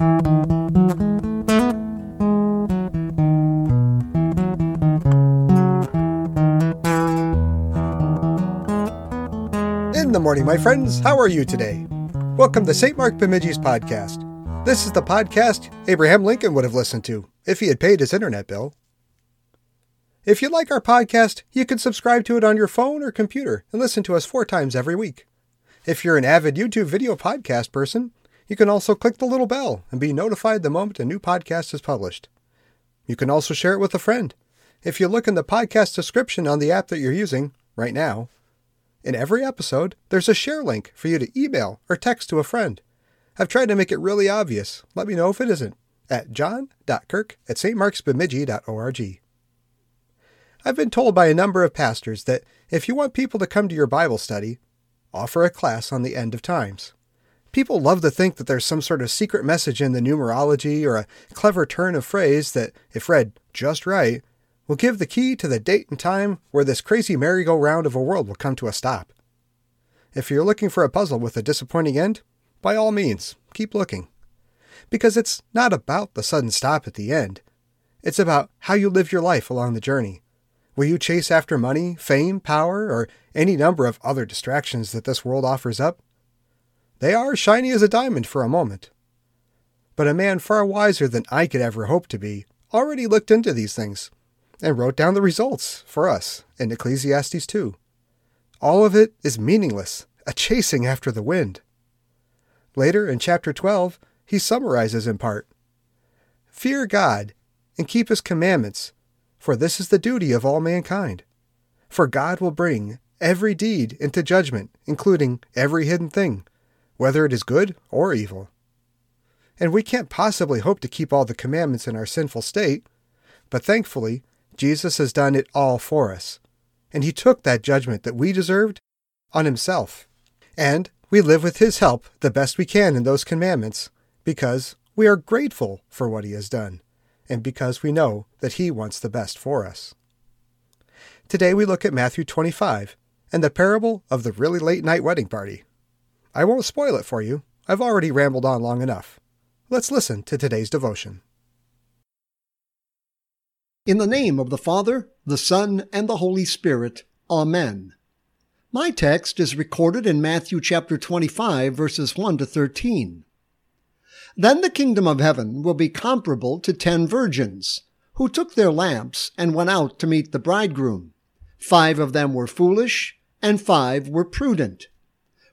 In the morning, my friends, how are you today? Welcome to St. Mark Bemidji's podcast. This is the podcast Abraham Lincoln would have listened to if he had paid his internet bill. If you like our podcast, you can subscribe to it on your phone or computer and listen to us four times every week. If you're an avid YouTube video podcast person, you can also click the little bell and be notified the moment a new podcast is published. You can also share it with a friend. If you look in the podcast description on the app that you're using right now, in every episode, there's a share link for you to email or text to a friend. I've tried to make it really obvious. Let me know if it isn't at john.kirk at stmarksbemidji.org. I've been told by a number of pastors that if you want people to come to your Bible study, offer a class on the end of times. People love to think that there's some sort of secret message in the numerology or a clever turn of phrase that, if read just right, will give the key to the date and time where this crazy merry-go-round of a world will come to a stop. If you're looking for a puzzle with a disappointing end, by all means, keep looking. Because it's not about the sudden stop at the end. It's about how you live your life along the journey. Will you chase after money, fame, power, or any number of other distractions that this world offers up? They are shiny as a diamond for a moment. But a man far wiser than I could ever hope to be already looked into these things and wrote down the results for us in Ecclesiastes 2. All of it is meaningless, a chasing after the wind. Later in chapter 12, he summarizes in part Fear God and keep his commandments, for this is the duty of all mankind. For God will bring every deed into judgment, including every hidden thing, whether it is good or evil. And we can't possibly hope to keep all the commandments in our sinful state, but thankfully, Jesus has done it all for us, and he took that judgment that we deserved on himself. And we live with his help the best we can in those commandments because we are grateful for what he has done, and because we know that he wants the best for us. Today we look at Matthew 25 and the parable of the really late night wedding party. I won't spoil it for you, I've already rambled on long enough. Let's listen to today's devotion. In the name of the Father, the Son, and the Holy Spirit. Amen. My text is recorded in Matthew chapter 25, verses 1 to 13. Then the kingdom of heaven will be comparable to ten virgins, who took their lamps and went out to meet the bridegroom. Five of them were foolish, and five were prudent.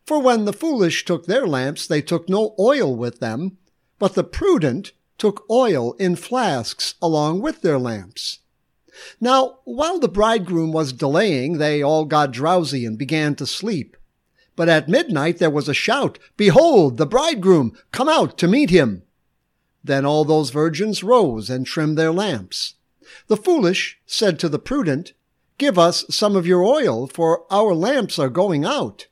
For when the foolish took their lamps, they took no oil with them, but the prudent took oil in flasks along with their lamps. Now, while the bridegroom was delaying, they all got drowsy and began to sleep. But at midnight there was a shout, Behold, the bridegroom! Come out to meet him! Then all those virgins rose and trimmed their lamps. The foolish said to the prudent, Give us some of your oil, for our lamps are going out.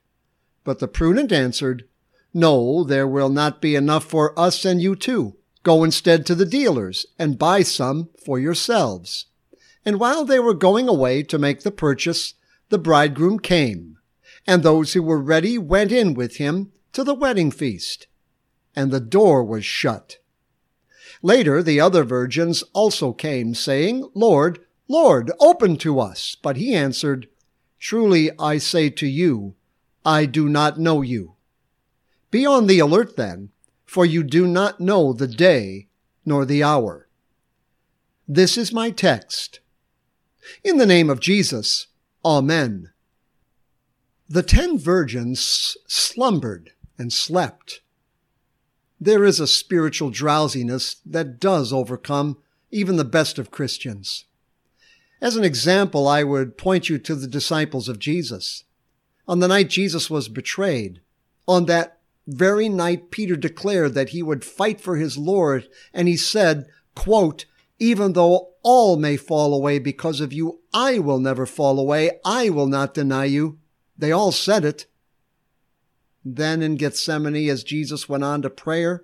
But the prudent answered, No, there will not be enough for us and you too. Go instead to the dealers and buy some for yourselves. And while they were going away to make the purchase, the bridegroom came, and those who were ready went in with him to the wedding feast. And the door was shut. Later the other virgins also came, saying, Lord, Lord, open to us. But he answered, Truly I say to you, I do not know you. Be on the alert then, for you do not know the day nor the hour. This is my text. In the name of Jesus, Amen. The ten virgins slumbered and slept. There is a spiritual drowsiness that does overcome even the best of Christians. As an example, I would point you to the disciples of Jesus. On the night Jesus was betrayed, on that very night Peter declared that he would fight for his Lord, and he said, quote, even though all may fall away because of you, I will never fall away. I will not deny you. They all said it. Then in Gethsemane, as Jesus went on to prayer,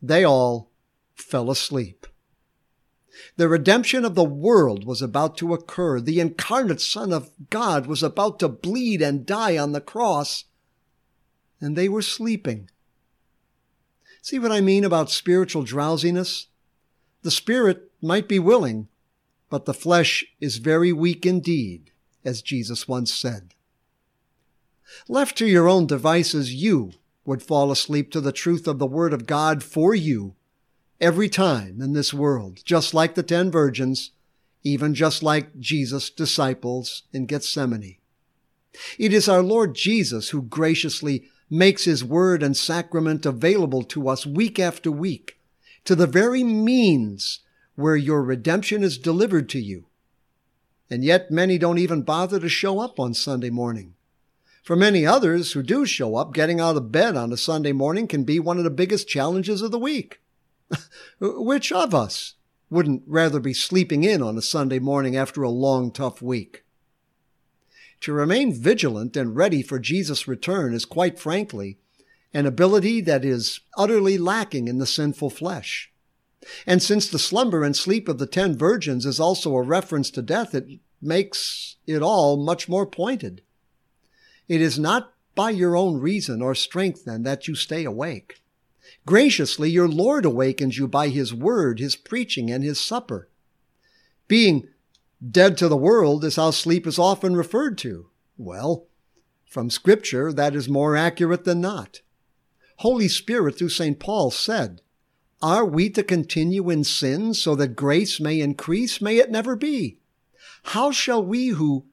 they all fell asleep. The redemption of the world was about to occur. The incarnate Son of God was about to bleed and die on the cross and they were sleeping. See what I mean about spiritual drowsiness? The spirit might be willing, but the flesh is very weak indeed, as Jesus once said. Left to your own devices, you would fall asleep to the truth of the Word of God for you every time in this world, just like the ten virgins, even just like Jesus' disciples in Gethsemane. It is our Lord Jesus who graciously makes His Word and sacrament available to us week after week, to the very means where your redemption is delivered to you. And yet many don't even bother to show up on Sunday morning. For many others who do show up, getting out of bed on a Sunday morning can be one of the biggest challenges of the week. Uh, which of us wouldn't rather be sleeping in on a Sunday morning after a long, tough week? To remain vigilant and ready for Jesus' return is quite frankly an ability that is utterly lacking in the sinful flesh. And since the slumber and sleep of the ten virgins is also a reference to death, it makes it all much more pointed. It is not by your own reason or strength then that you stay awake. Graciously, your Lord awakens you by His word, His preaching, and His supper. Being dead to the world is how sleep is often referred to. Well, from Scripture, that is more accurate than not. Holy Spirit, through St. Paul, said, Are we to continue in sin so that grace may increase? May it never be. How shall we who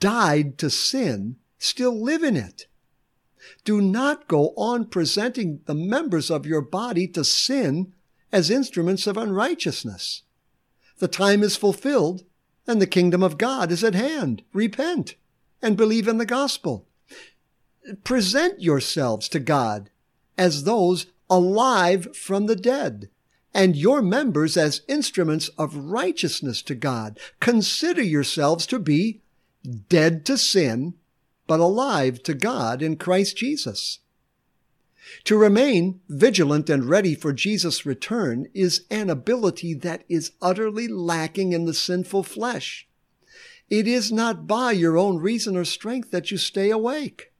died to sin still live in it. Do not go on presenting the members of your body to sin as instruments of unrighteousness. The time is fulfilled and the kingdom of God is at hand. Repent and believe in the gospel. Present yourselves to God as those alive from the dead and your members as instruments of righteousness to God. Consider yourselves to be dead to sin but alive to God in Christ Jesus. To remain vigilant and ready for Jesus' return is an ability that is utterly lacking in the sinful flesh. It is not by your own reason or strength that you stay awake.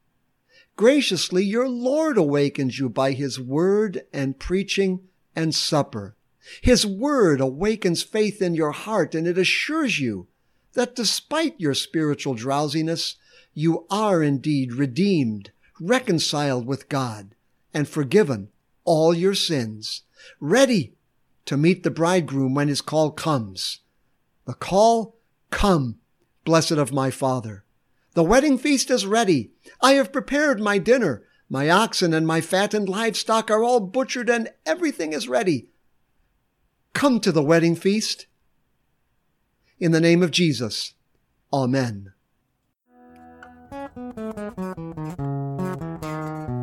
Graciously, your Lord awakens you by His word and preaching and supper. His word awakens faith in your heart and it assures you that despite your spiritual drowsiness, you are indeed redeemed, reconciled with God, and forgiven all your sins, ready to meet the bridegroom when his call comes. The call, come, blessed of my Father. The wedding feast is ready. I have prepared my dinner. My oxen and my fattened livestock are all butchered and everything is ready. Come to the wedding feast. In the name of Jesus, Amen.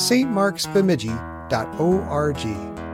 www.stmarksbemidji.org.